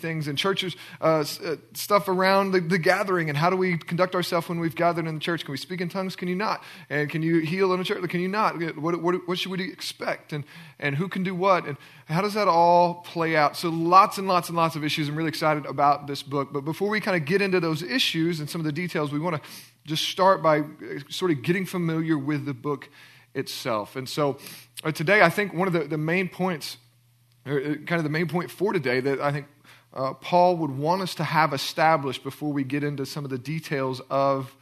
things and churches, uh, uh, stuff around the, the, gathering and how do we conduct ourselves when we've gathered in the church? Can we speak in tongues? Can you not? And can you heal in a church? Can you not? What, what, what should we expect? And, and who can do what? And how does that all play out? So, lots and lots and lots of issues. I'm really excited about this book. But before we kind of get into those issues and some of the details, we want to just start by uh, sort of getting familiar with the book itself. And so, uh, today, I think one of the, the main points, uh, kind of the main point for today that I think uh, Paul would want us to have established before we get into some of the details of,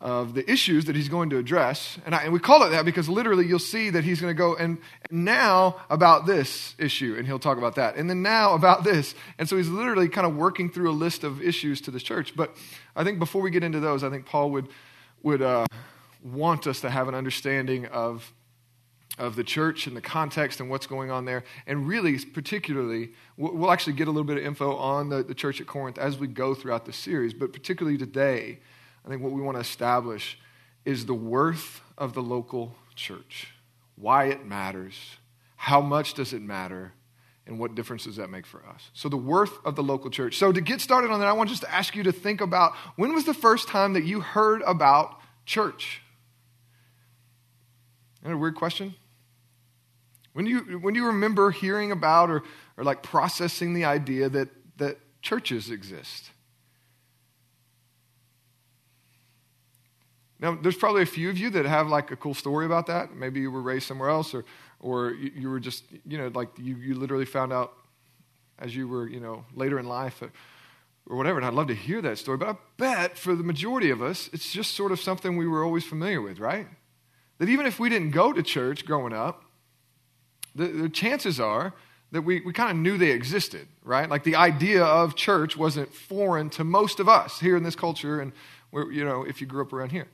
of the issues that he's going to address. And, I, and we call it that because literally you'll see that he's going to go and, and now about this issue, and he'll talk about that. And then now about this. And so he's literally kind of working through a list of issues to the church. But I think before we get into those, I think Paul would, would uh, want us to have an understanding of of the church and the context and what's going on there. And really, particularly, we'll actually get a little bit of info on the, the church at Corinth as we go throughout the series. But particularly today, I think what we want to establish is the worth of the local church, why it matters, how much does it matter, and what difference does that make for us? So, the worth of the local church. So, to get started on that, I want just to ask you to think about when was the first time that you heard about church? Isn't a weird question? When you, when you remember hearing about or, or like processing the idea that, that churches exist? Now, there's probably a few of you that have like a cool story about that. Maybe you were raised somewhere else, or, or you, you were just, you know, like you, you literally found out as you were, you know, later in life or, or whatever. And I'd love to hear that story. But I bet for the majority of us, it's just sort of something we were always familiar with, right? That even if we didn't go to church growing up, the, the chances are that we, we kind of knew they existed, right? Like the idea of church wasn't foreign to most of us here in this culture and, where, you know, if you grew up around here.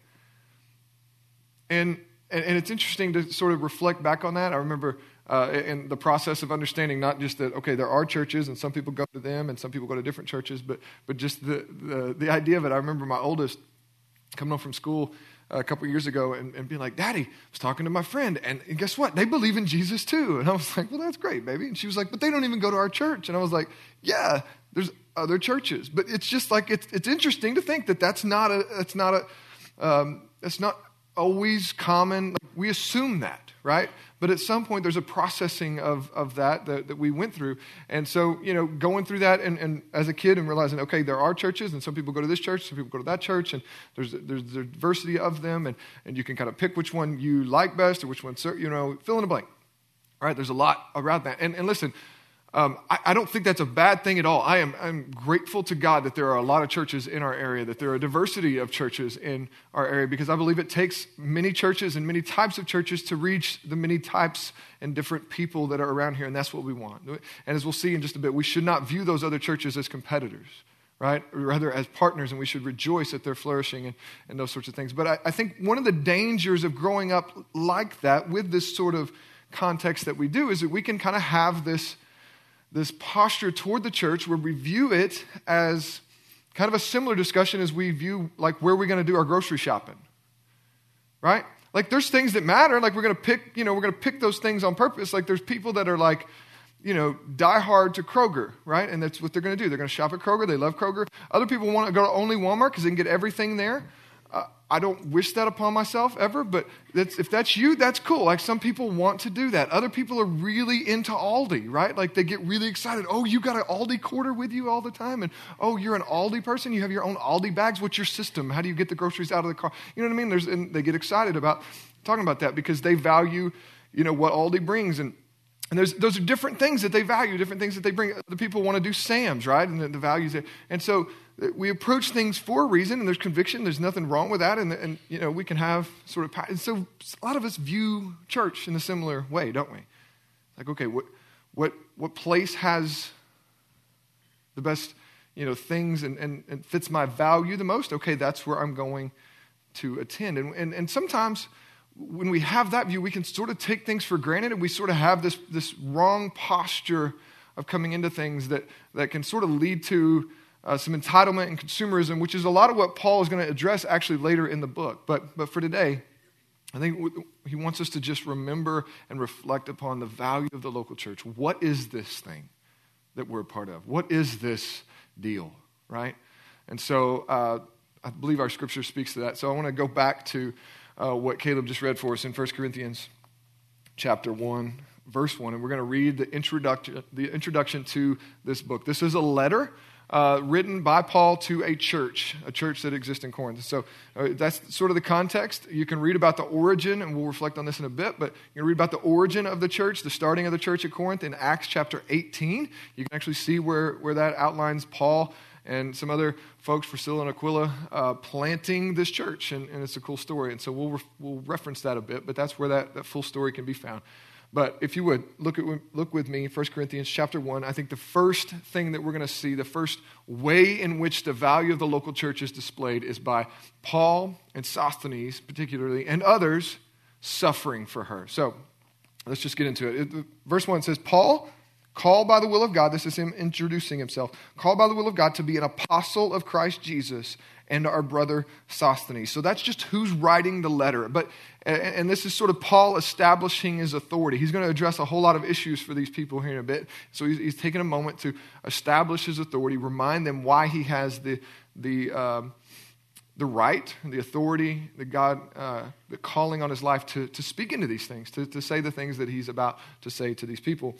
And, and, and it's interesting to sort of reflect back on that. I remember uh, in the process of understanding not just that, okay, there are churches and some people go to them and some people go to different churches, but, but just the, the, the idea of it. I remember my oldest coming home from school a couple years ago and, and, being like, Daddy, I was talking to my friend, and, and guess what? They believe in Jesus too. And I was like, Well, that's great, baby. And she was like, But they don't even go to our church. And I was like, Yeah, there's other churches. But it's just like, it's, it's interesting to think that that's not a, that's not a, um, that's not always common. We assume that, right? But at some point, there's a processing of, of that, that, that we went through. And so, you know, going through that and, and as a kid and realizing, okay, there are churches, and some people go to this church, some people go to that church, and there's, there's a diversity of them, and, and you can kind of pick which one you like best or which one, you know, fill in a blank. All right, there's a lot around that. And, and listen, um, I, I, don't think that's a bad thing at all. I am I'm grateful to God that there are a lot of churches in our area, that there are a diversity of churches in our area, because I believe it takes many churches and many types of churches to reach the many types and different people that are around here, and that's what we want. And as we'll see in just a bit, we should not view those other churches as competitors right? Rather, as partners, and we should rejoice that they're flourishing and, and those sorts of things. But I, I, think one of the dangers of growing up like that with this sort of context that we do is that we can kind of have this this posture toward the church where we view it as kind of a similar discussion as we view like where we're going to do our grocery shopping right? Like there's things that matter like we're going to pick you know we're going to pick those things on purpose. Like there's people that are like you know die hard to kroger right? And that's what they're going to do. They're going to shop at kroger. They love kroger. Other people want to go to only walmart because they can get everything there uh, I don't wish that upon myself ever, but that's, if that's you, that's cool. Like some people want to do that. Other people are really into Aldi, right? Like they get really excited. Oh, you got an Aldi quarter with you all the time. And oh, you're an Aldi person. You have your own Aldi bags. What's your system? How do you get the groceries out of the car? You know what I mean? There's, and they get excited about talking about that because they value, you know, what Aldi brings. And, and there's, those are different things that they value, different things that they bring. The people want to do Sam's, right? And the, the values there. And so we approach things for a reason and there's conviction there's nothing wrong with that and, and you know we can have sort of and so a lot of us view church in a similar way don't we? Like okay what what what place has the best you know things and, and, and fits my value the most? Okay that's where i'm going to attend. And, and and sometimes when we have that view we can sort of take things for granted and we sort of have this this wrong posture of coming into things that that can sort of lead to uh, some entitlement and consumerism, which is a lot of what Paul is going to address actually later in the book. But, but for today, I think he wants us to just remember and reflect upon the value of the local church. What is this thing? that we're a part of? What is this deal, right? And so uh, I believe our scripture speaks to that. So I want to go back to uh, what Caleb just read for us in 1 Corinthians chapter 1, verse 1. And we're going to read the introduction, the introduction to this book. This is a letter uh, written by Paul to a church, a church that exists in Corinth. So uh, that's sort of the context. You can read about the origin, and we'll reflect on this in a bit, but you can read about the origin of the church, the starting of the church at Corinth in Acts chapter 18. You can actually see where, where that outlines Paul and some other folks, Priscilla and Aquila, uh, planting this church, and, and, it's a cool story. And so we'll, re- we'll reference that a bit, but that's where that, that full story can be found. But if you would, look, at, look with me, 1 Corinthians chapter 1. I think the first thing that we're going to see, the first way in which the value of the local church is displayed is by Paul and Sosthenes, particularly, and others suffering for her. So let's just get into it. it verse 1 says, Paul, called by the will of God, this is him introducing himself, called by the will of God to be an apostle of Christ Jesus and our brother Sosthenes. So that's just who's writing the letter. But and this is sort of Paul establishing his authority. He's going to address a whole lot of issues for these people here in a bit. So he's, he's taking a moment to establish his authority, remind them why he has the the um, the right, the authority, the God, uh, the calling on his life to, to speak into these things, to, to say the things that he's about to say to these people.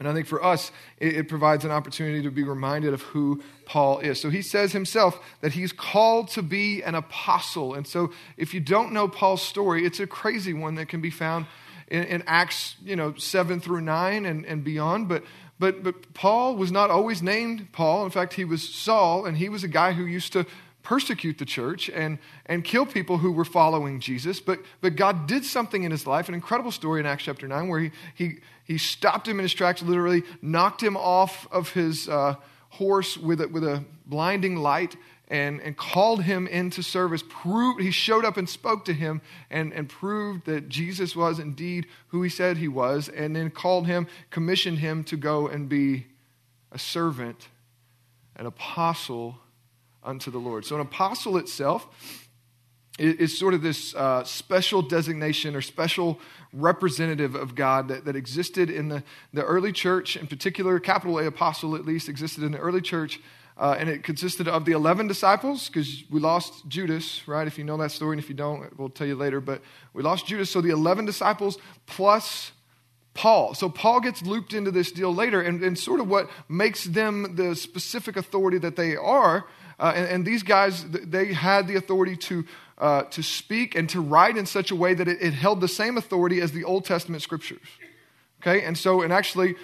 And I think for us, it, it, provides an opportunity to be reminded of who Paul is. So he says himself that he's called to be an apostle. And so if you don't know Paul's story, it's a crazy one that can be found in, in Acts, you know, 7 through 9 and, and beyond. But, but, but Paul was not always named Paul. In fact, he was Saul, and he was a guy who used to persecute the church and, and kill people who were following Jesus. But, but God did something in his life, an incredible story in Acts chapter 9, where he, he, he stopped him in his tracks, literally knocked him off of his uh, horse with a, with a blinding light. And, and called him into service. Proved, he showed up and spoke to him and, and proved that Jesus was indeed who he said he was, and then called him, commissioned him to go and be a servant, an apostle unto the Lord. So, an apostle itself is, sort of this uh, special designation or special representative of God that, that existed in the, the early church, in particular, capital A apostle at least, existed in the early church. Uh, and it consisted of the 11 disciples, because we lost Judas, right? If you know that story, and if you don't, we'll tell you later. But we lost Judas, so the 11 disciples plus Paul. So Paul gets looped into this deal later, and, and sort of what makes them the specific authority that they are uh, and, and, these guys, they had the authority to, uh, to speak and to write in such a way that it, it, held the same authority as the Old Testament scriptures. Okay? And so, and actually,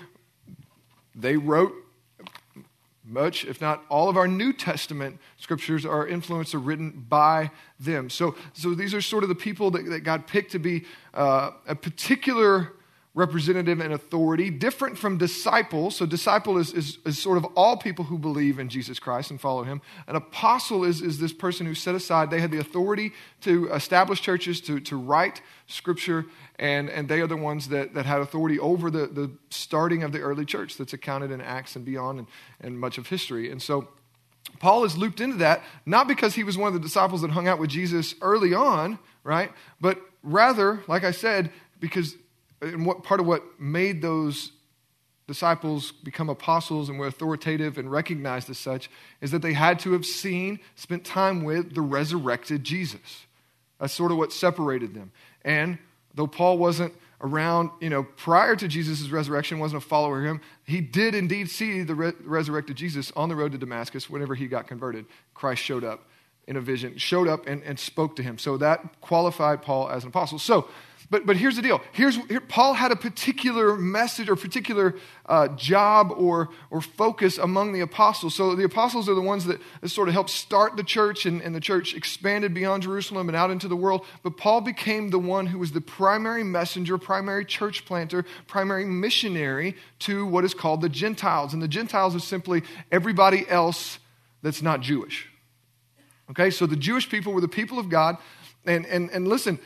they wrote much, if not all of our New Testament scriptures are influenced or written by them. So, so these are sort of the people that, that God picked to be uh, a particular representative and authority, different from disciples. So, disciple is, is, is, sort of all people who believe in Jesus Christ and follow him. An apostle is, is this person who set aside, they had the authority to establish churches, to, to write scripture, and, and they are the ones that, that had authority over the, the starting of the early church that's accounted in Acts and beyond and, and much of history. And so, Paul is looped into that, not because he was one of the disciples that hung out with Jesus early on, right? But rather, like I said, because and what part of what made those disciples become apostles and were authoritative and recognized as such is that they had to have seen, spent time with the resurrected Jesus. That's sort of what separated them. And though Paul wasn't around, you know, prior to Jesus' resurrection, wasn't a follower of him, he did indeed see the re- resurrected Jesus on the road to Damascus whenever he got converted. Christ showed up in a vision, showed up and, and spoke to him. So that qualified Paul as an apostle. So but, but here's the deal. Here's, here, Paul had a particular message or particular uh, job or, or focus among the apostles. So the apostles are the ones that, that sort of helped start the church, and, and the church expanded beyond Jerusalem and out into the world. But Paul became the one who was the primary messenger, primary church planter, primary missionary to what is called the Gentiles. And the Gentiles is simply everybody else that's not Jewish. Okay, so the Jewish people were the people of God. And, and, and listen,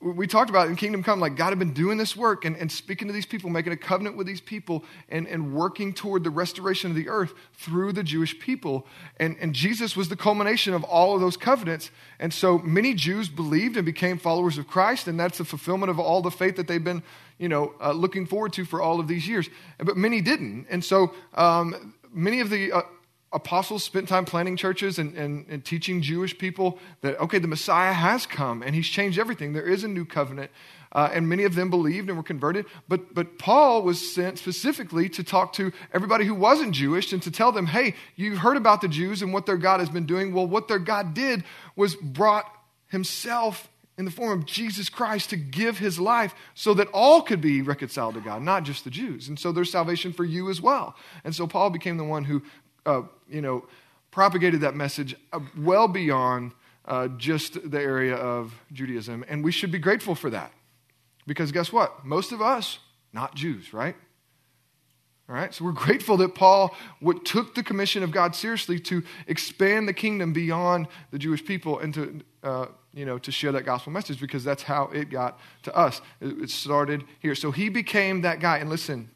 we talked about in Kingdom Come, like God had been doing this work and, and speaking to these people, making a covenant with these people, and, and working toward the restoration of the earth through the Jewish people. And, and Jesus was the culmination of all of those covenants. And so many Jews believed and became followers of Christ, and that's the fulfillment of all the faith that they've been, you know, uh, looking forward to for all of these years. But many didn't. And so um, many of the uh, apostles spent time planting churches and, and, and, teaching Jewish people that, okay, the Messiah has come and he's changed everything. There is a new covenant. Uh, and many of them believed and were converted. But, but Paul was sent specifically to talk to everybody who wasn't Jewish and to tell them, hey, you've heard about the Jews and what their God has been doing. Well, what their God did was brought himself in the form of Jesus Christ to give his life so that all could be reconciled to God, not just the Jews. And so there's salvation for you as well. And so Paul became the one who uh, you know, propagated that message uh, well beyond uh, just the area of Judaism. And we should be grateful for that. Because guess what? Most of us, not Jews, right? All right, so we're grateful that Paul took the commission of God seriously to expand the kingdom beyond the Jewish people and to, uh, you know, to share that gospel message because that's how it got to us. It started here. So he became that guy. And listen,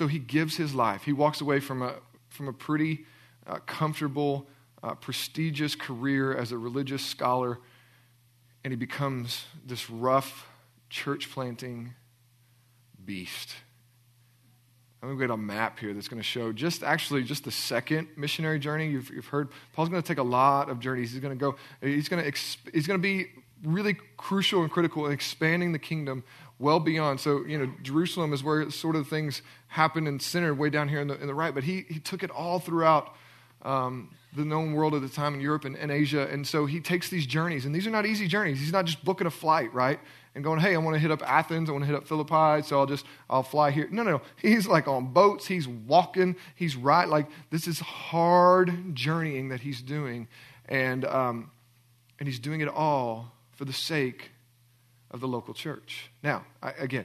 so he gives his life. He walks away from a, from a pretty uh, comfortable, uh, prestigious career as a religious scholar, and he becomes this rough, church planting beast. I'm going to get a map here that's going to show just actually just the second missionary journey. You've, you've heard Paul's going to take a lot of journeys. He's going to go, he's going to, exp, he's going to be really crucial and critical in expanding the kingdom well beyond. So, you know, Jerusalem is where sort of things happen and centered way down here in the, in the right, but he, he took it all throughout um, the known world at the time in Europe and, and, Asia. And so he takes these journeys, and these are not easy journeys. He's not just booking a flight, right? And going, hey, I want to hit up Athens, I want to hit up Philippi, so I'll just, I'll fly here. No, no, no. He's like on boats, he's walking, he's right. Like, this is hard journeying that he's doing. And, um, and he's doing it all for the sake of the local church. Now, I, again,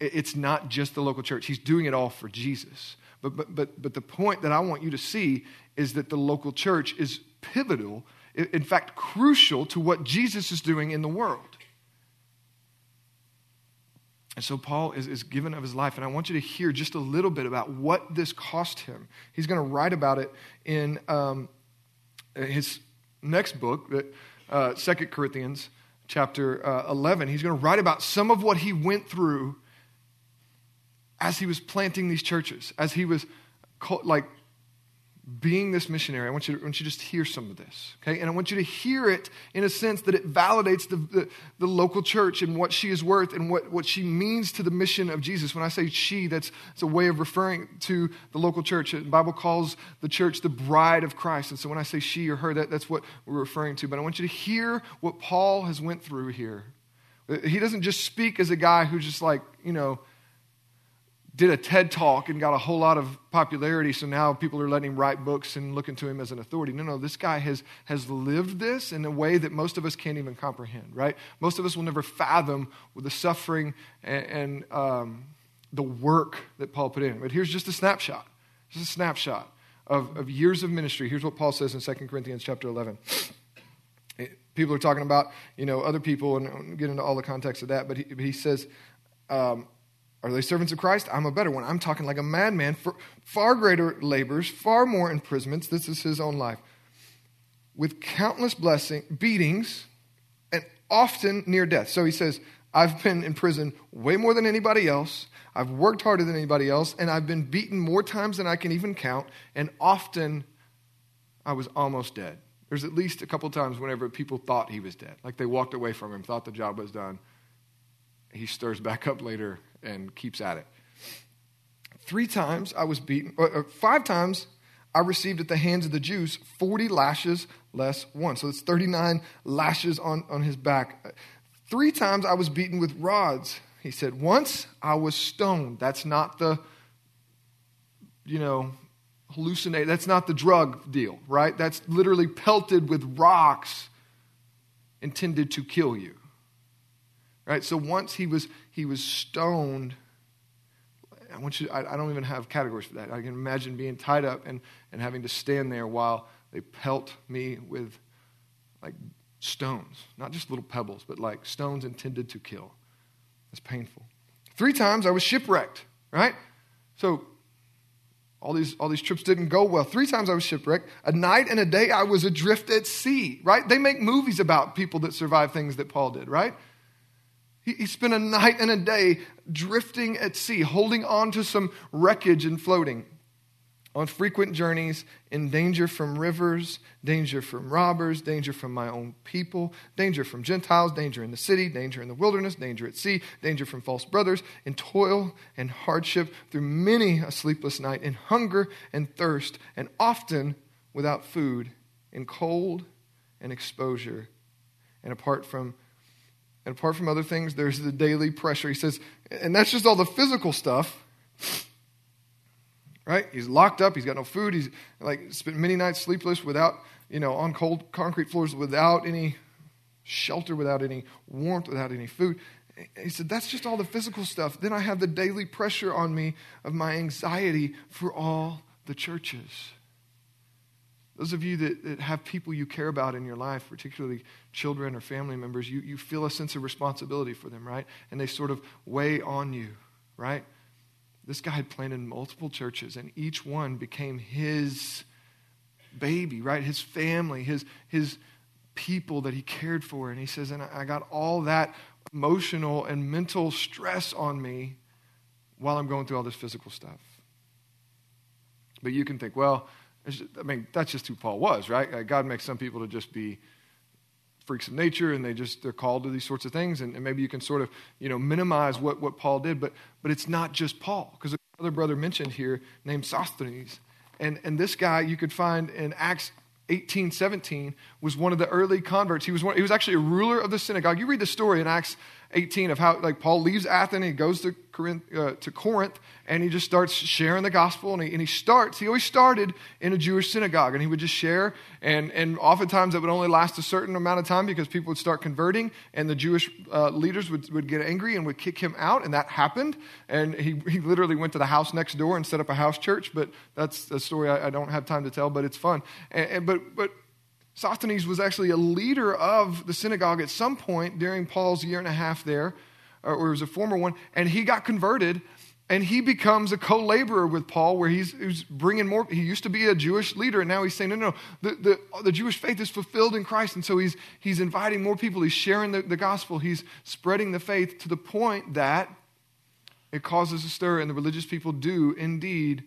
it's not just the local church. He's doing it all for Jesus. But, but, but, but the point that I want you to see is that the local church is pivotal, in fact, crucial to what Jesus is doing in the world. And so Paul is, is given of his life, and I want you to hear just a little bit about what this cost him. He's going to write about it in um, his next book, that, uh, 2 Corinthians chapter uh, 11, he's going to write about some of what he went through as he was planting these churches, as he was like being this missionary, I want you to, I want you to just hear some of this, okay? And I want you to hear it in a sense that it validates the, the, the, local church and what she is worth and what, what she means to the mission of Jesus. When I say she, that's, that's a way of referring to the local church. The Bible calls the church the bride of Christ. And so when I say she or her, that, that's what we're referring to. But I want you to hear what Paul has went through here. He doesn't just speak as a guy who's just like, you know, did a TED talk and got a whole lot of popularity, so now people are letting him write books and looking to him as an authority. No, no, this guy has, has lived this in a way that most of us can't even comprehend, right? Most of us will never fathom the suffering and, and um, the work that Paul put in. But here's just a snapshot. Just a snapshot of, of years of ministry. Here's what Paul says in 2 Corinthians chapter 11. People are talking about, you know, other people and get into all the context of that, but he, but he says, um, are they servants of Christ? I'm a better one. I'm talking like a madman for far greater labors, far more imprisonments. This is his own life. With countless blessing, beatings, and often near death. So he says, I've been in prison way more than anybody else. I've worked harder than anybody else, and I've been beaten more times than I can even count, and often I was almost dead. There's at least a couple times whenever people thought he was dead, like they walked away from him, thought the job was done. He stirs back up later and keeps at it. Three times I was beaten, uh, uh, five times I received at the hands of the Jews 40 lashes less one. So it's 39 lashes on, on his back. Three times I was beaten with rods. He said, Once I was stoned. That's not the, you know, hallucinate. That's not the drug deal, right? That's literally pelted with rocks intended to kill you. Right? So once he was he was stoned. I want you I, I don't even have categories for that. I can imagine being tied up and, and having to stand there while they pelt me with like stones, not just little pebbles, but like stones intended to kill. It's painful. Three times I was shipwrecked, right? So all these, all these trips didn't go well. Three times I was shipwrecked. A night and a day I was adrift at sea, right? They make movies about people that survive things that Paul did, right? He, spent a night and a day drifting at sea, holding on to some wreckage and floating on frequent journeys, in danger from rivers, danger from robbers, danger from my own people, danger from Gentiles, danger in the city, danger in the wilderness, danger at sea, danger from false brothers, in toil and hardship, through many a sleepless night, in hunger and thirst, and often without food, in cold and exposure. And apart from and apart from other things, there's the daily pressure. He says, and that's just all the physical stuff right? He's locked up. He's got no food. He's like spent many nights sleepless without, you know, on cold concrete floors without any shelter, without any warmth, without any food. He said, That's just all the physical stuff. Then I have the daily pressure on me of my anxiety for all the churches. Those of you that, that have people you care about in your life, particularly children or family members, you, you feel a sense of responsibility for them, right? And they sort of weigh on you, right? This guy had planted multiple churches, and each one became his baby, right? His family, his, his people that he cared for. And he says, and I got all that emotional and mental stress on me while I'm going through all this physical stuff. But you can think, well, I mean, that's just who Paul was, right? Uh, God makes some people to just be freaks of nature and they just they're called to these sorts of things. And, and maybe you can sort of you know minimize what, what paul did but but it's not just paul. Because another brother mentioned here named sosthenes. And and this guy you could find in acts 18 17 was one of the early converts. He was one, he was actually a ruler of the synagogue. You read the story in acts 18 of how like paul leaves athens and he goes to corinth, uh, to corinth and he just starts sharing the gospel and he, and he starts he always started in a jewish synagogue and he would just share and, and oftentimes it would only last a certain amount of time because people would start converting and the jewish uh, leaders would, would get angry and would kick him out and that happened and he, he literally went to the house next door and set up a house church but that's a story i, I don't have time to tell but it's fun. And, and, but, but Sosthenes was actually a leader of the synagogue at some point during Paul's year and a half there, or it was a former one, and he got converted and he becomes a co-laborer with paul where he's, he's, bringing more he used to be a jewish leader and now he's saying no no the, the, the jewish faith is fulfilled in christ and so he's, he's inviting more people he's sharing the, the gospel he's spreading the faith to the point that it causes a stir and the religious people do indeed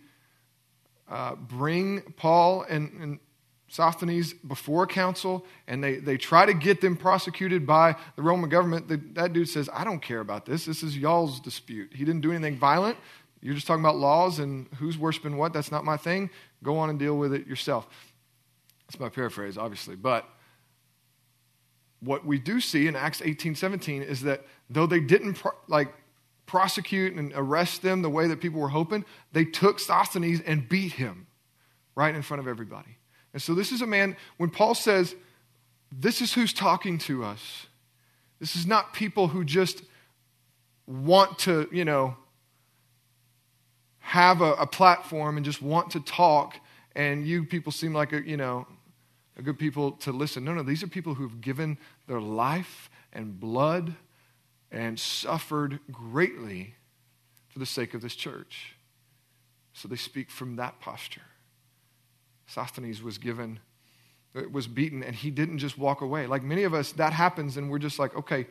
uh, bring paul and, and Sosthenes before council, and they, they try to get them prosecuted by the Roman government. The, that dude says, I don't care about this. This is y'all's dispute. He didn't do anything violent. You're just talking about laws and who's worshiping what. That's not my thing. Go on and deal with it yourself. That's my paraphrase, obviously. But what we do see in Acts 18 17 is that though they didn't pro- like prosecute and arrest them the way that people were hoping, they took Sosthenes and beat him right in front of everybody. And so this is a man, when Paul says, this is who's talking to us, this is not people who just want to, you know, have a, a platform and just want to talk, and you people seem like, a, you know, a good people to listen. No, no, these are people who've given their life and blood and suffered greatly for the sake of this church. So they speak from that posture. Sosthenes was given, uh, was beaten, and he didn't just walk away. Like many of us, that happens, and we're just like, okay,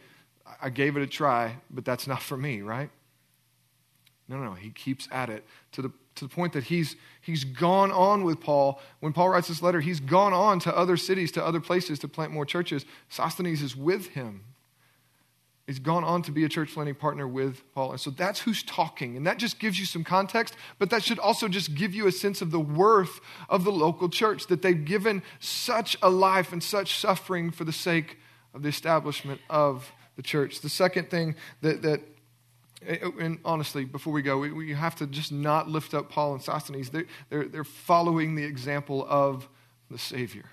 I gave it a try, but that's not for me, right? No, no, no. He keeps at it to the, to the point that he's, he's gone on with Paul. When Paul writes this letter, he's gone on to other cities, to other places to plant more churches. Sosthenes is with him. He's gone on to be a church planting partner with Paul. And so that's who's talking. And that just gives you some context, but that should also just give you a sense of the worth of the local church, that they've given such a life and such suffering for the sake of the establishment of the church. The second thing that, that eh, oh, and honestly, before we go, we, we have to just not lift up Paul and Sosthenes. They're, they're, they're following the example of the Savior.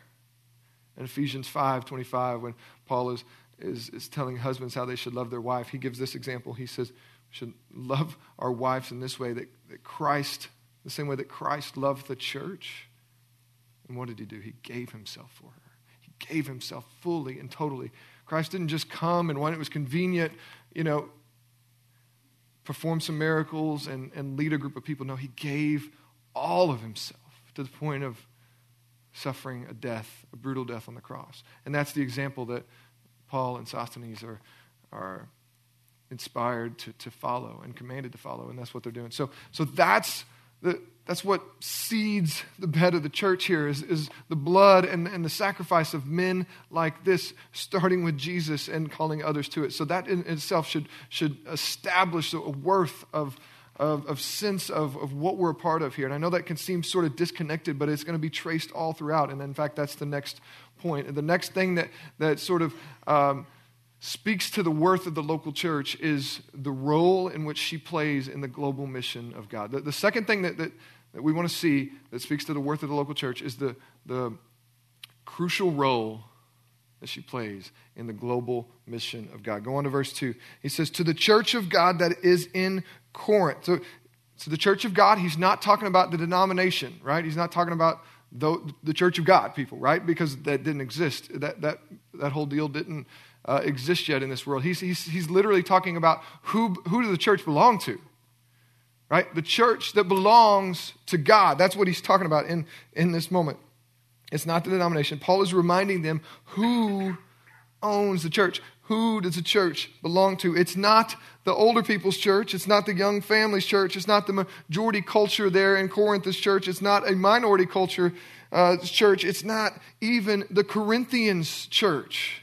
In Ephesians 5 25, when Paul is is, is telling husbands how they should love their wife, he gives this example. He says, We should love our wives in this way that, that Christ, the same way that Christ loved the church. And what did he do? He gave himself for her. He gave himself fully and totally. Christ didn't just come and when it was convenient, you know, perform some miracles and, and lead a group of people. No, he gave all of himself to the point of suffering a death, a brutal death on the cross. And that's the example that Paul and Sosthenes are, are inspired to, to follow and commanded to follow, and that's what they're doing. So, so that's, the, that's what seeds the bed of the church here is, is the blood and, and the sacrifice of men like this, starting with Jesus and calling others to it. So that in itself should, should establish a worth of, of, of sense of, of what we're a part of here. And I know that can seem sort of disconnected, but it's going to be traced all throughout. And in fact, that's the next point. And the next thing that, that sort of um, speaks to the worth of the local church is the role in which she plays in the global mission of God. The, the second thing that, that, that we want to see that speaks to the worth of the local church is the, the crucial role that she plays in the global mission of God. Go on to verse 2. He says, To the church of God that is in Corinth. So, so the church of God, he's not talking about the denomination, right? He's not talking about the, the church of God people, right? Because that didn't exist. That, that, that whole deal didn't uh, exist yet in this world. He's, he's, he's literally talking about who, who does the church belong to? Right? The church that belongs to God. That's what he's talking about in, in this moment. It's not the denomination. Paul is reminding them who owns the church. Who does the church belong to? It's not the older people's church. It's not the young families' church. It's not the majority culture there in Corinth's church. It's not a minority culture uh, church. It's not even the Corinthians church.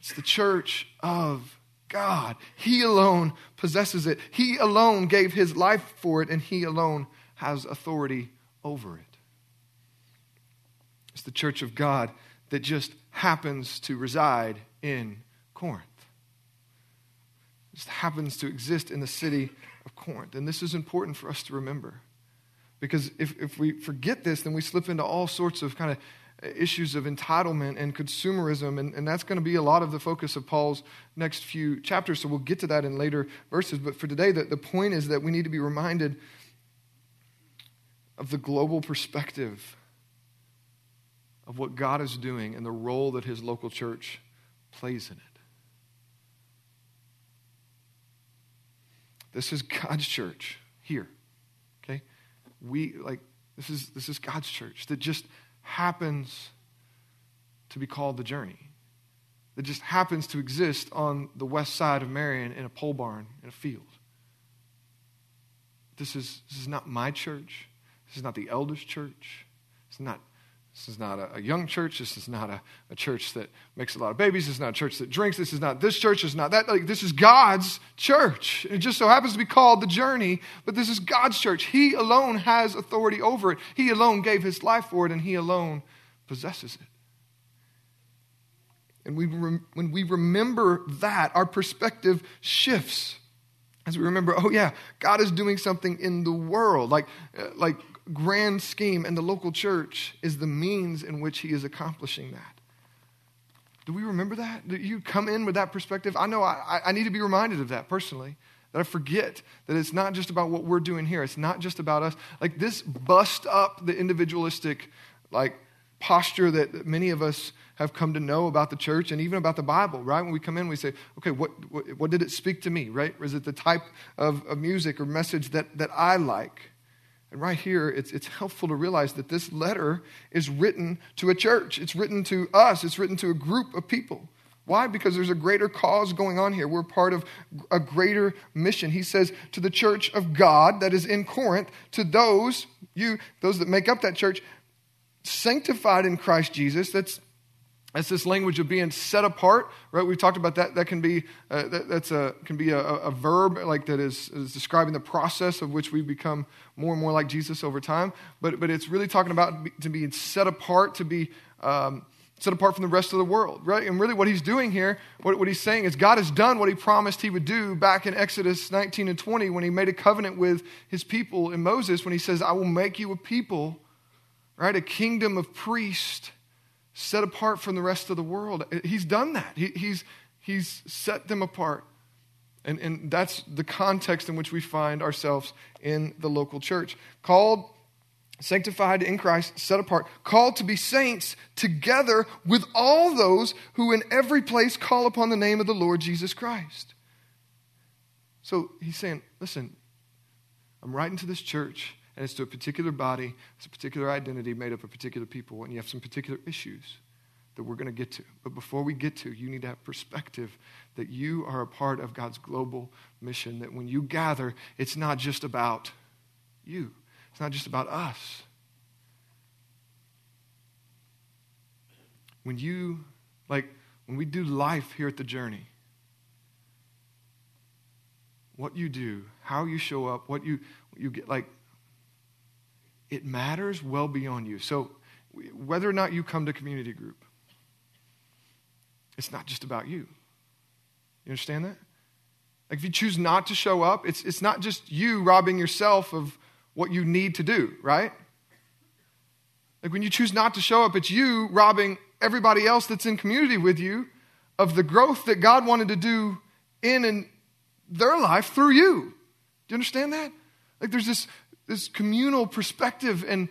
It's the church of God. He alone possesses it. He alone gave his life for it, and he alone has authority over it. It's the church of God that just happens to reside in Corinth. It just happens to exist in the city of Corinth. And this is important for us to remember. Because if, if we forget this, then we slip into all sorts of kind of issues of entitlement and consumerism, and, and that's going to be a lot of the focus of Paul's next few chapters. So we'll get to that in later verses. But for today, the, the point is that we need to be reminded of the global perspective of what God is doing and the role that his local church plays in it. This is God's church here. Okay? We like this is this is God's church that just happens to be called the journey. That just happens to exist on the west side of Marion in a pole barn in a field. This is, this is not my church. This is not the elders' church. It's not this is not a, a young church. This is not a, a, church that makes a lot of babies. This is not a church that drinks. This is not this church. This is not that. Like, this is God's church. It just so happens to be called the journey, but this is God's church. He alone has authority over it. He alone gave his life for it, and he alone possesses it. And we rem- when we remember that, our perspective shifts. As we remember, oh yeah, God is doing something in the world. Like, uh, like grand scheme, and the local church is the means in which he is accomplishing that. Do we remember that? Do you come in with that perspective? I know I, I need to be reminded of that personally. That I forget that it's not just about what we're doing here. It's not just about us. Like this bust up the individualistic like posture that many of us have come to know about the church and even about the Bible, right? When we come in, we say, okay, what, what, what did it speak to me, right? Is it the type of, of music or message that, that I like? And right here, it's, it's helpful to realize that this letter is written to a church. It's written to us. It's written to a group of people. Why? Because there's a greater cause going on here. We're part of a greater mission. He says to the church of God that is in Corinth, to those, you, those that make up that church, sanctified in Christ Jesus, that's that's this language of being set apart, right? We've talked about that. That can be uh, that, that's a can be a, a, verb like that is, is describing the process of which we become more and more like Jesus over time. But but it's really talking about to be set apart, to be um, set apart from the rest of the world, right? And really, what he's doing here, what, what he's saying is God has done what he promised he would do back in Exodus 19 and 20 when he made a covenant with his people in Moses. When he says, "I will make you a people, right, a kingdom of priests." Set apart from the rest of the world. He's done that. He, he's, he's set them apart. And, and that's the context in which we find ourselves in the local church. Called, sanctified in Christ, set apart, called to be saints together with all those who in every place call upon the name of the Lord Jesus Christ. So he's saying, listen, I'm writing to this church, and it's to a particular body, it's a particular identity made up of particular people, and you have some particular issues that we're going to get to. But before we get to, you need to have perspective that you are a part of God's global mission, that when you gather, it's not just about you. It's not just about us. When you, like, when we do life here at the journey, what you do, how you show up, what you, you get, like, it matters well beyond you. So, whether or not you come to community group, it's not just about you. You understand that? Like, if you choose not to show up, it's, it's not just you robbing yourself of what you need to do, right? Like when you choose not to show up, it's you robbing everybody else that's in community with you of the growth that God wanted to do in and their life through you. Do you understand that? Like there's this, this communal perspective and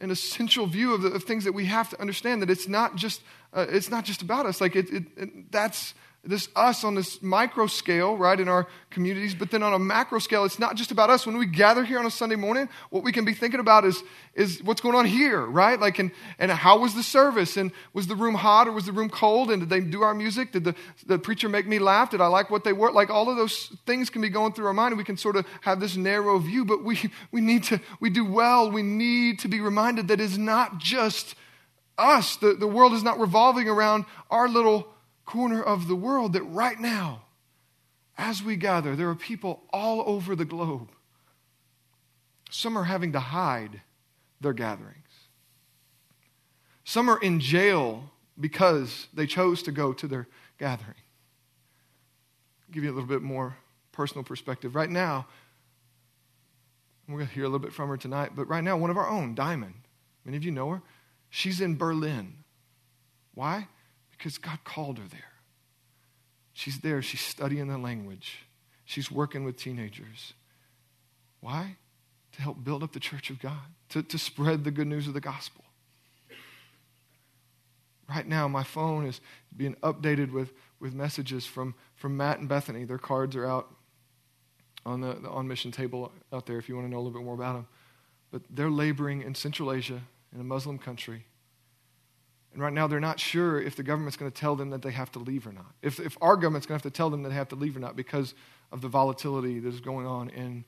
an essential view of, the, of things that we have to understand that it's not just, uh, it's not just about us. Like it, it, it that's this us on this micro scale, right, in our communities, but then on a macro scale, it's not just about us. When we gather here on a Sunday morning, what we can be thinking about is, is what's going on here, right? Like, and, and how was the service? And was the room hot or was the room cold? And did they do our music? Did the, the preacher make me laugh? Did I like what they were? Like, all of those things can be going through our mind, and we can sort of have this narrow view, but we, we need to, we do well. We need to be reminded that it's not just us. The, the world is not revolving around our little corner of the world that right now, as we gather, there are people all over the globe. Some are having to hide their gatherings. Some are in jail because they chose to go to their gathering. I'll give you a little bit more personal perspective. Right now, we're going to hear a little bit from her tonight, but right now, one of our own, Diamond, many of you know her, she's in Berlin. Why? Because God called her there. She's there, she's studying the language, she's working with teenagers. Why? To help build up the church of God, to, to spread the good news of the gospel. Right now, my phone is being updated with, with messages from, from Matt and Bethany. Their cards are out on the, the on mission table out there if you want to know a little bit more about them. But they're laboring in Central Asia, in a Muslim country, and right now, they're not sure if the government's going to tell them that they have to leave or not. If, if our government's going to have to tell them that they have to leave or not because of the volatility that is going on in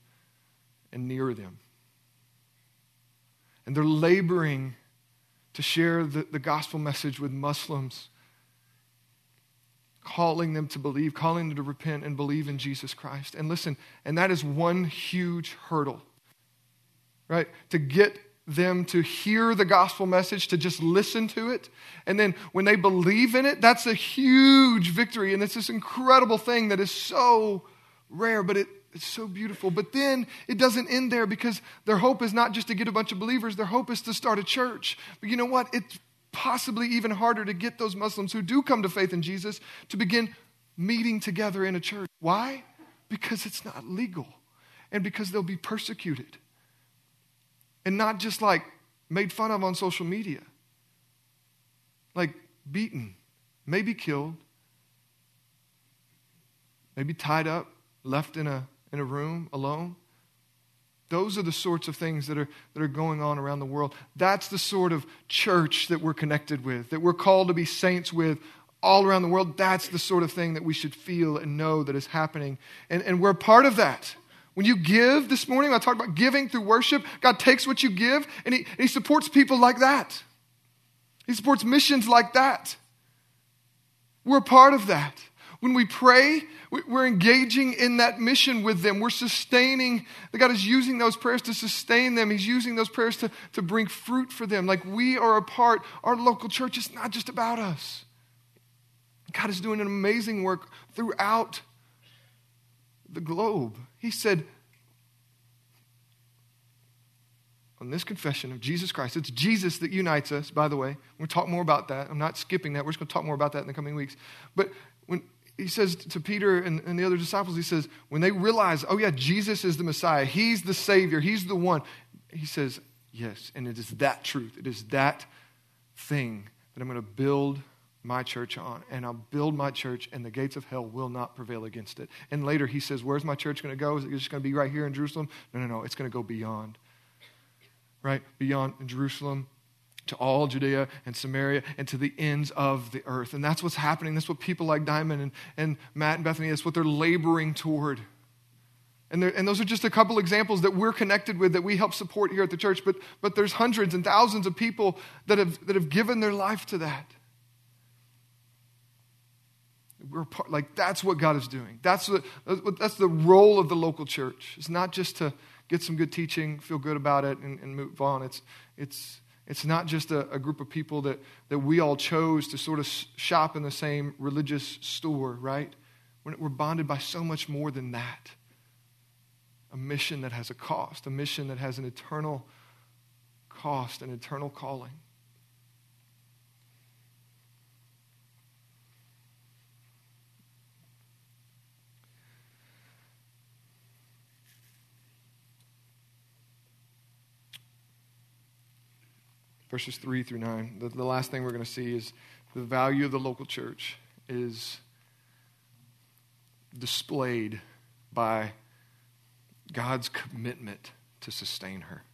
and near them. And they're laboring to share the, the gospel message with Muslims, calling them to believe, calling them to repent and believe in Jesus Christ. And listen, and that is one huge hurdle, right? To get them to hear the gospel message, to just listen to it. And then when they believe in it, that's a huge victory. And it's this incredible thing that is so rare, but it, it's so beautiful. But then it doesn't end there because their hope is not just to get a bunch of believers, their hope is to start a church. But you know what? It's possibly even harder to get those Muslims who do come to faith in Jesus to begin meeting together in a church. Why? Because it's not legal and because they'll be persecuted and not just like made fun of on social media, like beaten, maybe killed, maybe tied up, left in a, in a room alone. Those are the sorts of things that are, that are going on around the world. That's the sort of church that we're connected with, that we're called to be saints with all around the world. That's the sort of thing that we should feel and know that is happening. And, and we're part of that. When you give this morning, I talked about giving through worship. God takes what you give and he, and he supports people like that. He supports missions like that. We're a part of that. When we pray, we're engaging in that mission with them. We're sustaining, God is using those prayers to sustain them. He's using those prayers to, to bring fruit for them. Like we are a part, our local church is not just about us. God is doing an amazing work throughout the globe. He said, on this confession of Jesus Christ, it's Jesus that unites us, by the way. To talk more about that. I'm not skipping that. We're just going to talk more about that in the coming weeks. But when he says to Peter and, and the other disciples, he says, when they realize, oh, yeah, Jesus is the Messiah, he's the Savior, he's the one, he says, Yes, and it is that truth. It is that thing that I'm going to build my church on. And I'll build my church, and the gates of hell will not prevail against it. And later he says, Where's my church going to go? Is it just going to be right here in Jerusalem? No, no, no. It's going to go beyond. Right? Beyond Jerusalem to all Judea and Samaria and to the ends of the earth. And that's what's happening. That's what people like Diamond and, and Matt and Bethany, that's what they're laboring toward. And, there, and those are just a couple examples that we're connected with that we help support here at the church. But, but there's hundreds and thousands of people that have, that have given their life to that. We're part, like that's what God is doing. That's the, that's the role of the local church. It's not just to get some good teaching, feel good about it, and, and move on. It's, it's, it's not just a, a, group of people that, that we all chose to sort of shop in the same religious store, right? We're, We're bonded by so much more than that. A mission that has a cost, a mission that has an eternal cost, an eternal calling. Verses 3 through 9. The, the last thing we're going to see is the value of the local church is displayed by God's commitment to sustain her.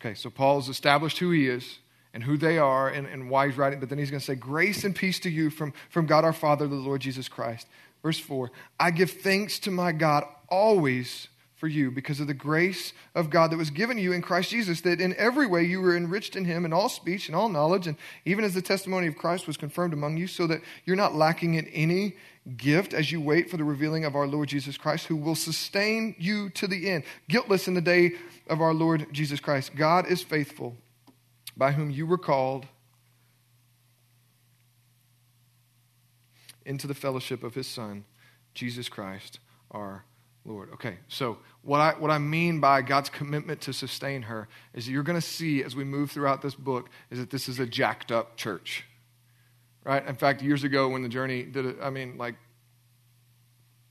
Okay, so Paul's established who he is and who they are and, and why he's writing, but then he's going to say, Grace and peace to you from, from God our Father, the Lord Jesus Christ. Verse 4 I give thanks to my God always for you because of the grace of God that was given you in Christ Jesus, that in every way you were enriched in him in all speech and all knowledge, and even as the testimony of Christ was confirmed among you, so that you're not lacking in any gift as you wait for the revealing of our Lord Jesus Christ, who will sustain you to the end, guiltless in the day of our Lord Jesus Christ. God is faithful, by whom you were called into the fellowship of his Son, Jesus Christ, our Lord. Okay, so what I, what I mean by God's commitment to sustain her is you're going to see as we move throughout this book is that this is a jacked up church. Right? In fact, years ago when the journey did it, I mean, like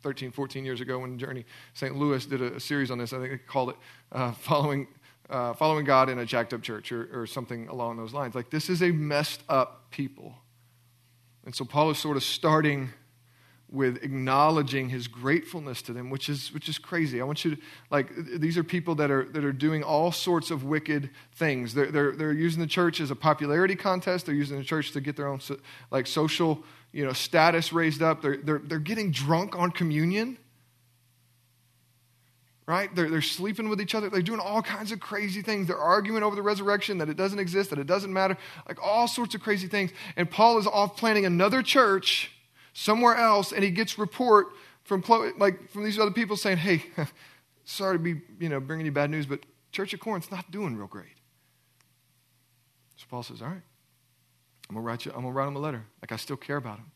13, 14 years ago when journey, St. Louis did a, a series on this. I think they called it uh, Following, uh, Following God in a Jacked Up Church or, or something along those lines. Like, this is a messed up people. And so Paul is sort of starting with acknowledging his gratefulness to them, which is, which is crazy. I want you to, like, these are people that are, that are doing all sorts of wicked things. They're, they're, they're using the church as a popularity contest. They're using the church to get their own, like, social, you know, status raised up. They're, they're, they're getting drunk on communion, right? They're, they're sleeping with each other. They're doing all kinds of crazy things. They're arguing over the resurrection, that it doesn't exist, that it doesn't matter, like all sorts of crazy things. And Paul is off planning another church somewhere else, and he gets report from like from these other people saying, "Hey, sorry to be you know bringing you bad news, but Church of Corinth's not doing real great." So Paul says, "All right, I'm gonna write you. I'm gonna write him a letter. Like I still care about him."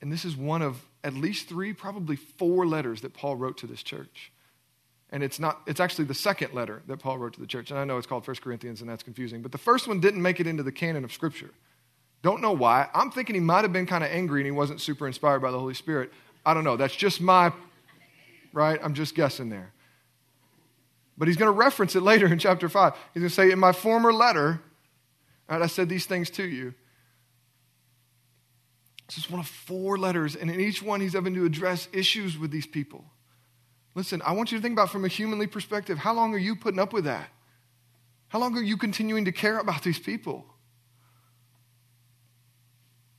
And this is one of at least three, probably four letters that Paul wrote to this church. And it's not, it's actually the second letter that Paul wrote to the church. And I know it's called 1 Corinthians, and that's confusing. But the first one didn't make it into the canon of Scripture. Don't know why. I'm thinking he might have been kind of angry and he wasn't super inspired by the Holy Spirit. I don't know. That's just my, right? I'm just guessing there. But he's going to reference it later in chapter 5. He's going to say, In my former letter, right, I said these things to you. This is one of four letters, and in each one, he's having to address issues with these people. Listen, I want you to think about from a humanly perspective how long are you putting up with that? How long are you continuing to care about these people?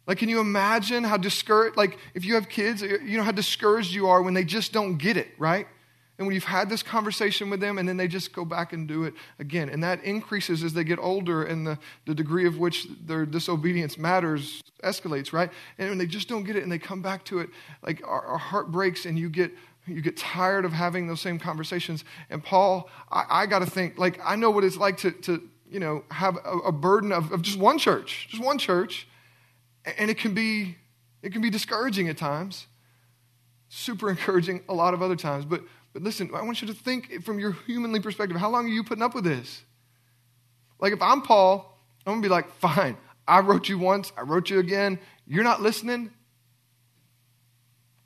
Like, can you imagine how discouraged, like, if you have kids, you know how discouraged you are when they just don't get it, right? And when you've had this conversation with them and then they just go back and do it again. And that increases as they get older and the, the degree of which their disobedience matters escalates, right? And when they just don't get it and they come back to it, like our, our heart breaks and you get you get tired of having those same conversations. And Paul, I, I got to think, like, I know what it's like to, to you know, have a, a burden of, of just one church, just one church and it can be it can be discouraging at times. Super encouraging a lot of other times. But but listen, I want you to think from your humanly perspective, how long are you putting up with this? Like if I'm Paul, I'm gonna be like, fine, I wrote you once, I wrote you again, you're not listening.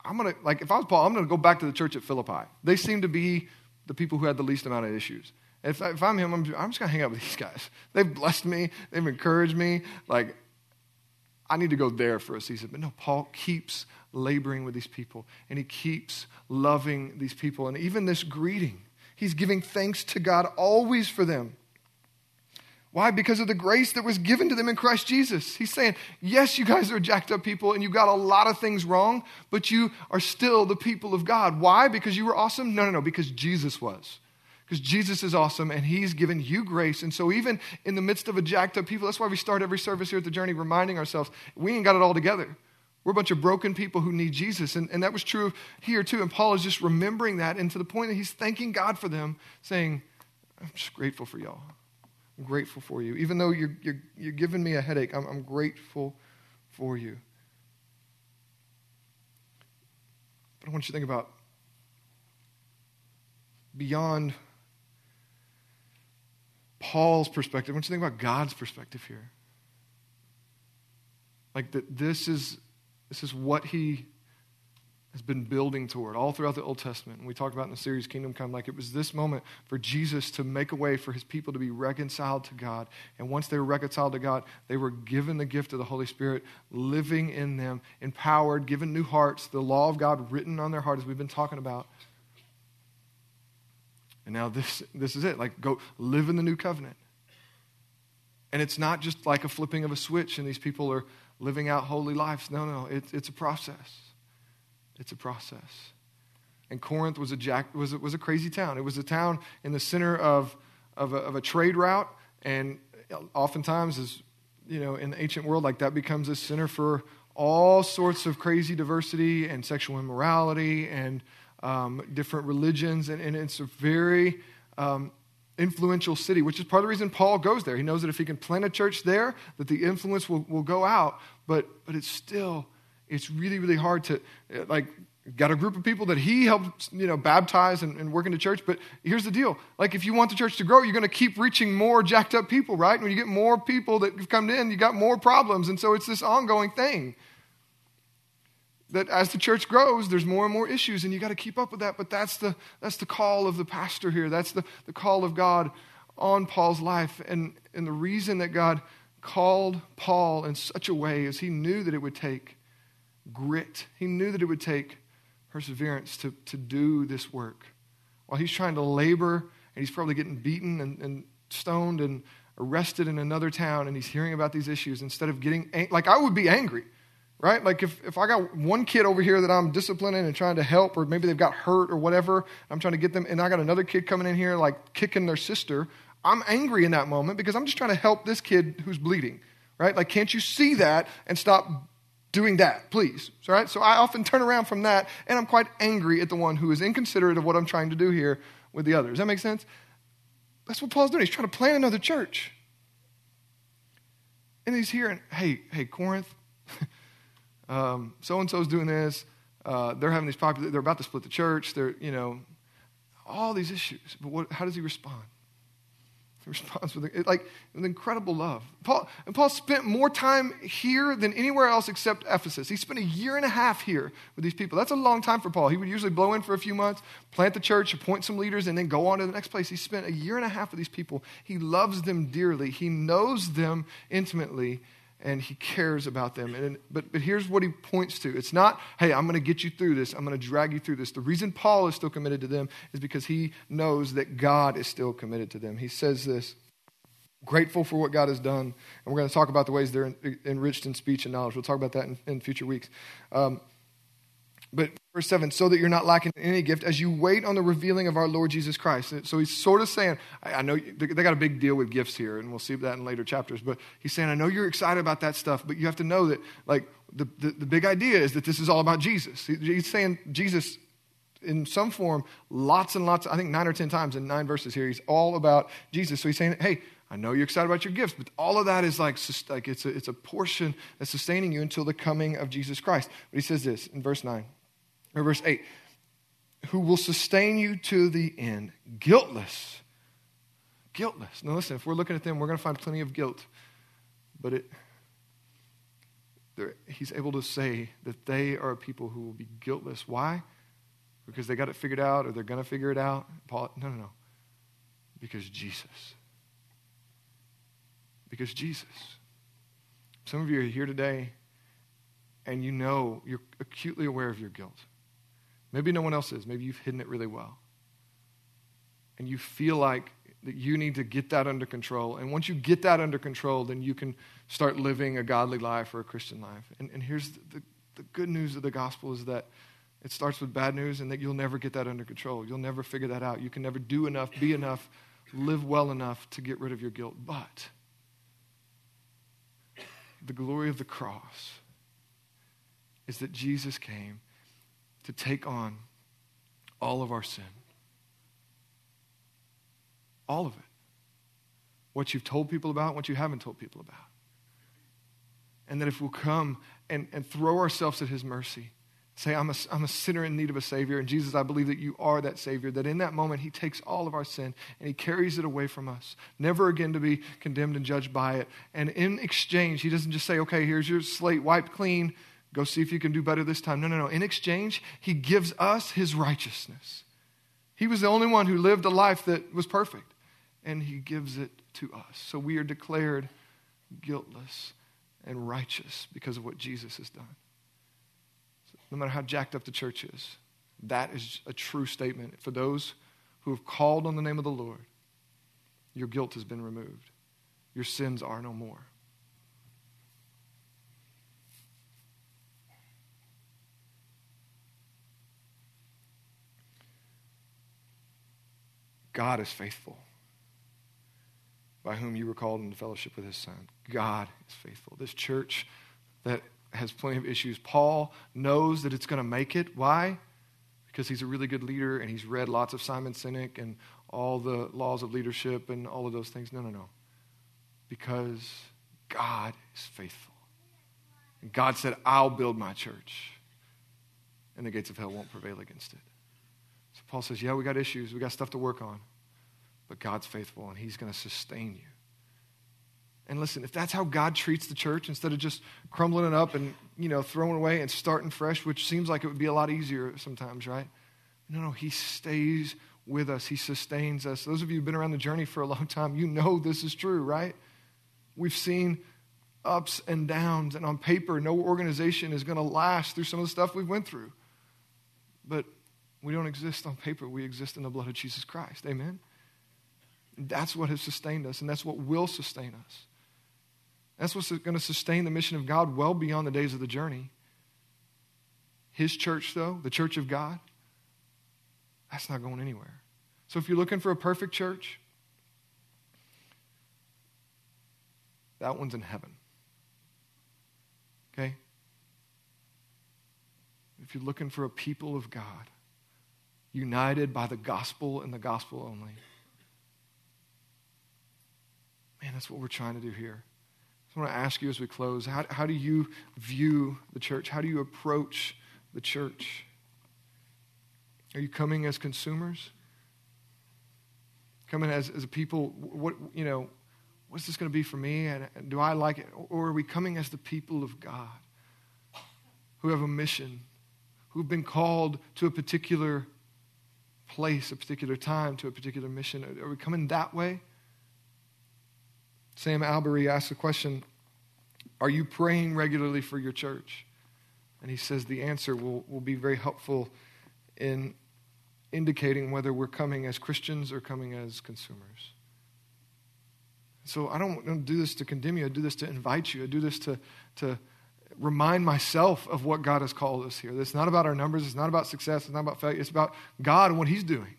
I'm gonna like if I was Paul, I'm gonna go back to the church at Philippi. They seem to be the people who had the least amount of issues. If, if I'm him, I'm, I'm just going to hang out with these guys. They've blessed me, they've encouraged me. Like, I need to go there for a season. But no, Paul keeps laboring with these people, and he keeps loving these people. And even this greeting, he's giving thanks to God always for them. Why? Because of the grace that was given to them in Christ Jesus. He's saying, yes, you guys are jacked up people and you got a lot of things wrong, but you are still the people of God. Why? Because you were awesome? No, no, no, because Jesus was. Because Jesus is awesome and he's given you grace. And so, even in the midst of a jacked up people, that's why we start every service here at the journey reminding ourselves we ain't got it all together. We're a bunch of broken people who need Jesus. And, and that was true here too. And Paul is just remembering that and to the point that he's thanking God for them, saying, I'm just grateful for y'all. I'm grateful for you. Even though you're, you're, you're giving me a headache, I'm, I'm grateful for you. But I want you to think about beyond Paul's perspective. I want you to think about God's perspective here. Like that this is this is what he has been building toward all throughout the Old Testament. And we talked about in the series Kingdom Come, like it was this moment for Jesus to make a way for his people to be reconciled to God. And once they were reconciled to God, they were given the gift of the Holy Spirit living in them, empowered, given new hearts, the law of God written on their heart, as we've been talking about. And now this, this is it. Like, go live in the new covenant. And it's not just like a flipping of a switch and these people are living out holy lives. No, no, it, it's a process. It's a process. And Corinth was a, jack, was, a, was a crazy town. It was a town in the center of, of, a, of a trade route. And oftentimes, as you know, in the ancient world, like that becomes a center for all sorts of crazy diversity and sexual immorality and um, different religions. And, and, it's a very um, influential city, which is part of the reason Paul goes there. He knows that if he can plant a church there, that the influence will, will go out. But, but it's still it's really, really hard to, like, got a group of people that he helped, you know, baptize and, and work into church. But here's the deal. Like, if you want the church to grow, you're going to keep reaching more jacked up people, right? And when you get more people that have come in, you got more problems. And so it's this ongoing thing that as the church grows, there's more and more issues, and you got to keep up with that. But that's the, that's the call of the pastor here. That's the, the call of God on Paul's life. And, and the reason that God called Paul in such a way is he knew that it would take grit. He knew that it would take perseverance to, to do this work. While he's trying to labor, and he's probably getting beaten and, and stoned and arrested in another town, and he's hearing about these issues, instead of getting, like, I would be angry, right? Like, if, if I got one kid over here that I'm disciplining and trying to help, or maybe they've got hurt or whatever, I'm trying to get them, and I got another kid coming in here, like, kicking their sister, I'm angry in that moment because I'm just trying to help this kid who's bleeding, right? Like, can't you see that and stop doing that, please. All right? So I often turn around from that and I'm quite angry at the one who is inconsiderate of what I'm trying to do here with the others. Does that make sense? That's what Paul's doing. He's trying to plant another church. And he's hearing, hey, hey, Corinth, so and so's doing this. Uh, they're having these popular, they're about to split the church. They're, you know, all these issues. But what, how does he respond? He responds with like with incredible love. Paul and Paul spent more time here than anywhere else except Ephesus. He spent a year and a half here with these people. That's a long time for Paul. He would usually blow in for a few months, plant the church, appoint some leaders, and then go on to the next place. He spent a year and a half with these people. He loves them dearly. He knows them intimately, and he cares about them. And, but, but here's what he points to it's not, hey, I'm going to get you through this, I'm going to drag you through this. The reason Paul is still committed to them is because he knows that God is still committed to them. He says this grateful for what God has done. And we're going to talk about the ways they're enriched in speech and knowledge. We'll talk about that in, in future weeks. Um, but verse 7, so that you're not lacking in any gift as you wait on the revealing of our Lord Jesus Christ. So he's sort of saying, I, know they got a big deal with gifts here, and we'll see that in later chapters. But he's saying, I know you're excited about that stuff, but you have to know that, like, the, the, the big idea is that this is all about Jesus. He, he's saying Jesus in some form lots and lots, I think nine or 10 times in nine verses here. He's all about Jesus. So he's saying, hey, I know you're excited about your gifts, but all of that is like, like it's, a, it's a portion that's sustaining you until the coming of Jesus Christ. But he says this in verse 9 or verse 8 who will sustain you to the end, guiltless. Guiltless. Now, listen, if we're looking at them, we're going to find plenty of guilt. But it, he's able to say that they are people who will be guiltless. Why? because they got it figured out or they're going to figure it out. Paul, no, no, no. Because Jesus. Because Jesus. Some of you are here today and you know you're acutely aware of your guilt. Maybe no one else is. Maybe you've hidden it really well. And you feel like that you need to get that under control. And once you get that under control, then you can start living a godly life or a Christian life. And, and here's the, the, the good news of the gospel is that it starts with bad news and that you'll never get that under control. You'll never figure that out. You can never do enough, be enough, live well enough to get rid of your guilt. But the glory of the cross is that Jesus came to take on all of our sin. All of it. What you've told people about, what you haven't told people about. And that if we'll come and, and throw ourselves at his mercy, say, I'm a, I'm a sinner in need of a Savior, and Jesus, I believe that you are that Savior, that in that moment he takes all of our sin and he carries it away from us, never again to be condemned and judged by it. And in exchange, he doesn't just say, okay, here's your slate wiped clean, go see if you can do better this time. No, no, no. In exchange, he gives us his righteousness. He was the only one who lived a life that was perfect, and he gives it to us. So we are declared guiltless and righteous because of what Jesus has done no matter how jacked up the church is. That is a true statement. For those who have called on the name of the Lord, your guilt has been removed, your sins are no more. God is faithful, by whom you were called into fellowship with his Son. God is faithful. This church that has plenty of issues. Paul knows that it's going to make it. Why? Because he's a really good leader and he's read lots of Simon Sinek and all the laws of leadership and all of those things. No, no, no. Because God is faithful. And God said, I'll build my church, and the gates of hell won't prevail against it. Paul says, Yeah, we got issues, we got stuff to work on, but God's faithful and he's going to sustain you. And listen, if that's how God treats the church, instead of just crumbling it up and, you know, throwing away and starting fresh, which seems like it would be a lot easier sometimes, right? No, no, He stays with us. He sustains us. Those of you who've been around the journey for a long time, you know this is true, right? We've seen ups and downs, and on paper, no organization is going to last through some of the stuff we've went through. But we don't exist on paper. We exist in the blood of Jesus Christ. Amen? That's what has sustained us, and that's what will sustain us. That's what's going to sustain the mission of God well beyond the days of the journey. His church, though, the church of God, that's not going anywhere. So if you're looking for a perfect church, that one's in heaven. Okay? If you're looking for a people of God, united by the gospel and the gospel only, man, that's what we're trying to do here. I want to ask you as we close how, how do you view the church? How do you approach the church? Are you coming as consumers? Coming as, as a people, what, you know, what's this going to be for me? And, do I like it? Or are we coming as the people of God who have a mission, who've been called to a particular place, a particular time, to a particular mission? Are we coming that way? Sam Allberry asks the question Are you praying regularly for your church? And he says the answer will, will be very helpful in indicating whether we're coming as Christians or coming as consumers. So I don't do this to condemn you. I do this to invite you. I do this to, to remind myself of what God has called us here. It's not about our numbers. It's not about success. It's not about failure. It's about God and what He's doing.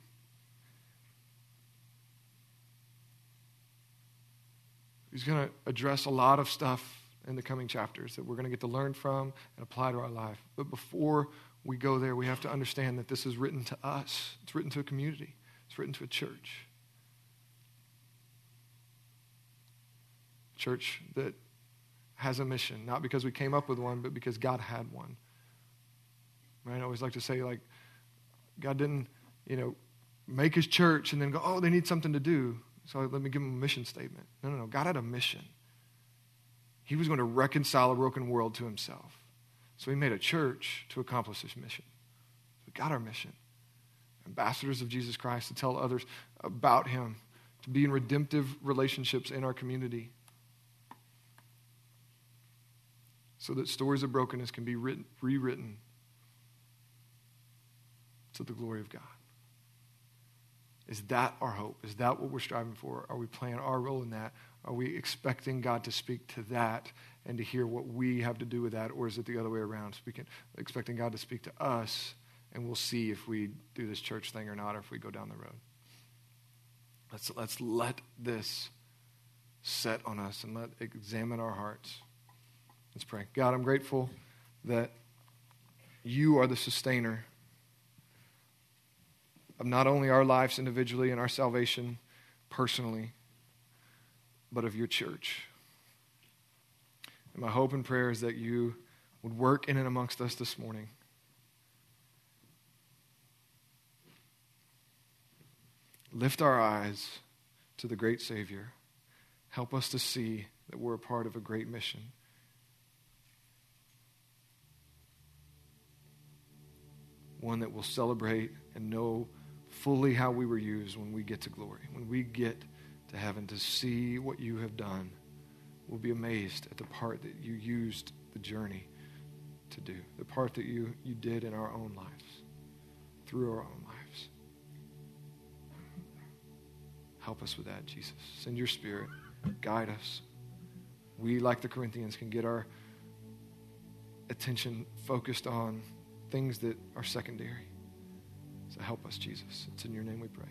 He's going to address a lot of stuff in the coming chapters that we're going to get to learn from and apply to our life. But before we go there, we have to understand that this is written to us, it's written to a community, it's written to a church. Church that has a mission, not because we came up with one, but because God had one. Right? I always like to say, like, God didn't, you know, make his church and then go, oh, they need something to do. So let me give them a mission statement. No, no, no. God had a mission. He was going to reconcile a broken world to himself. So he made a church to accomplish his mission. We got our mission. ambassadors of Jesus Christ, to tell others about Him, to be in redemptive relationships in our community. So that stories of brokenness can be written, rewritten to the glory of God. Is that our hope? Is that what we're striving for? Are we playing our role in that? Are we expecting God to speak to that and to hear what we have to do with that? Or is it the other way around? Speaking, expecting God to speak to us, and we'll see if we do this church thing or not, or if we go down the road. Let's, let's let this set on us and let examine our hearts. Let's pray. God, I'm grateful that you are the sustainer of not only our lives individually and our salvation personally, but of your church. And my hope and prayer is that you would work in and amongst us this morning. Lift our eyes to the great Savior. Help us to see that we're a part of a great mission. One that will celebrate and know fully how we were used when we get to glory, when we get to heaven to see what you have done. We'll be amazed at the part that you used the journey to do, the part that you, you did in our own lives, through our own lives. Help us with that, Jesus. Send your spirit, guide us. We, like the Corinthians, can get our attention focused on things that are secondary. So help us, Jesus. It's in your name we pray.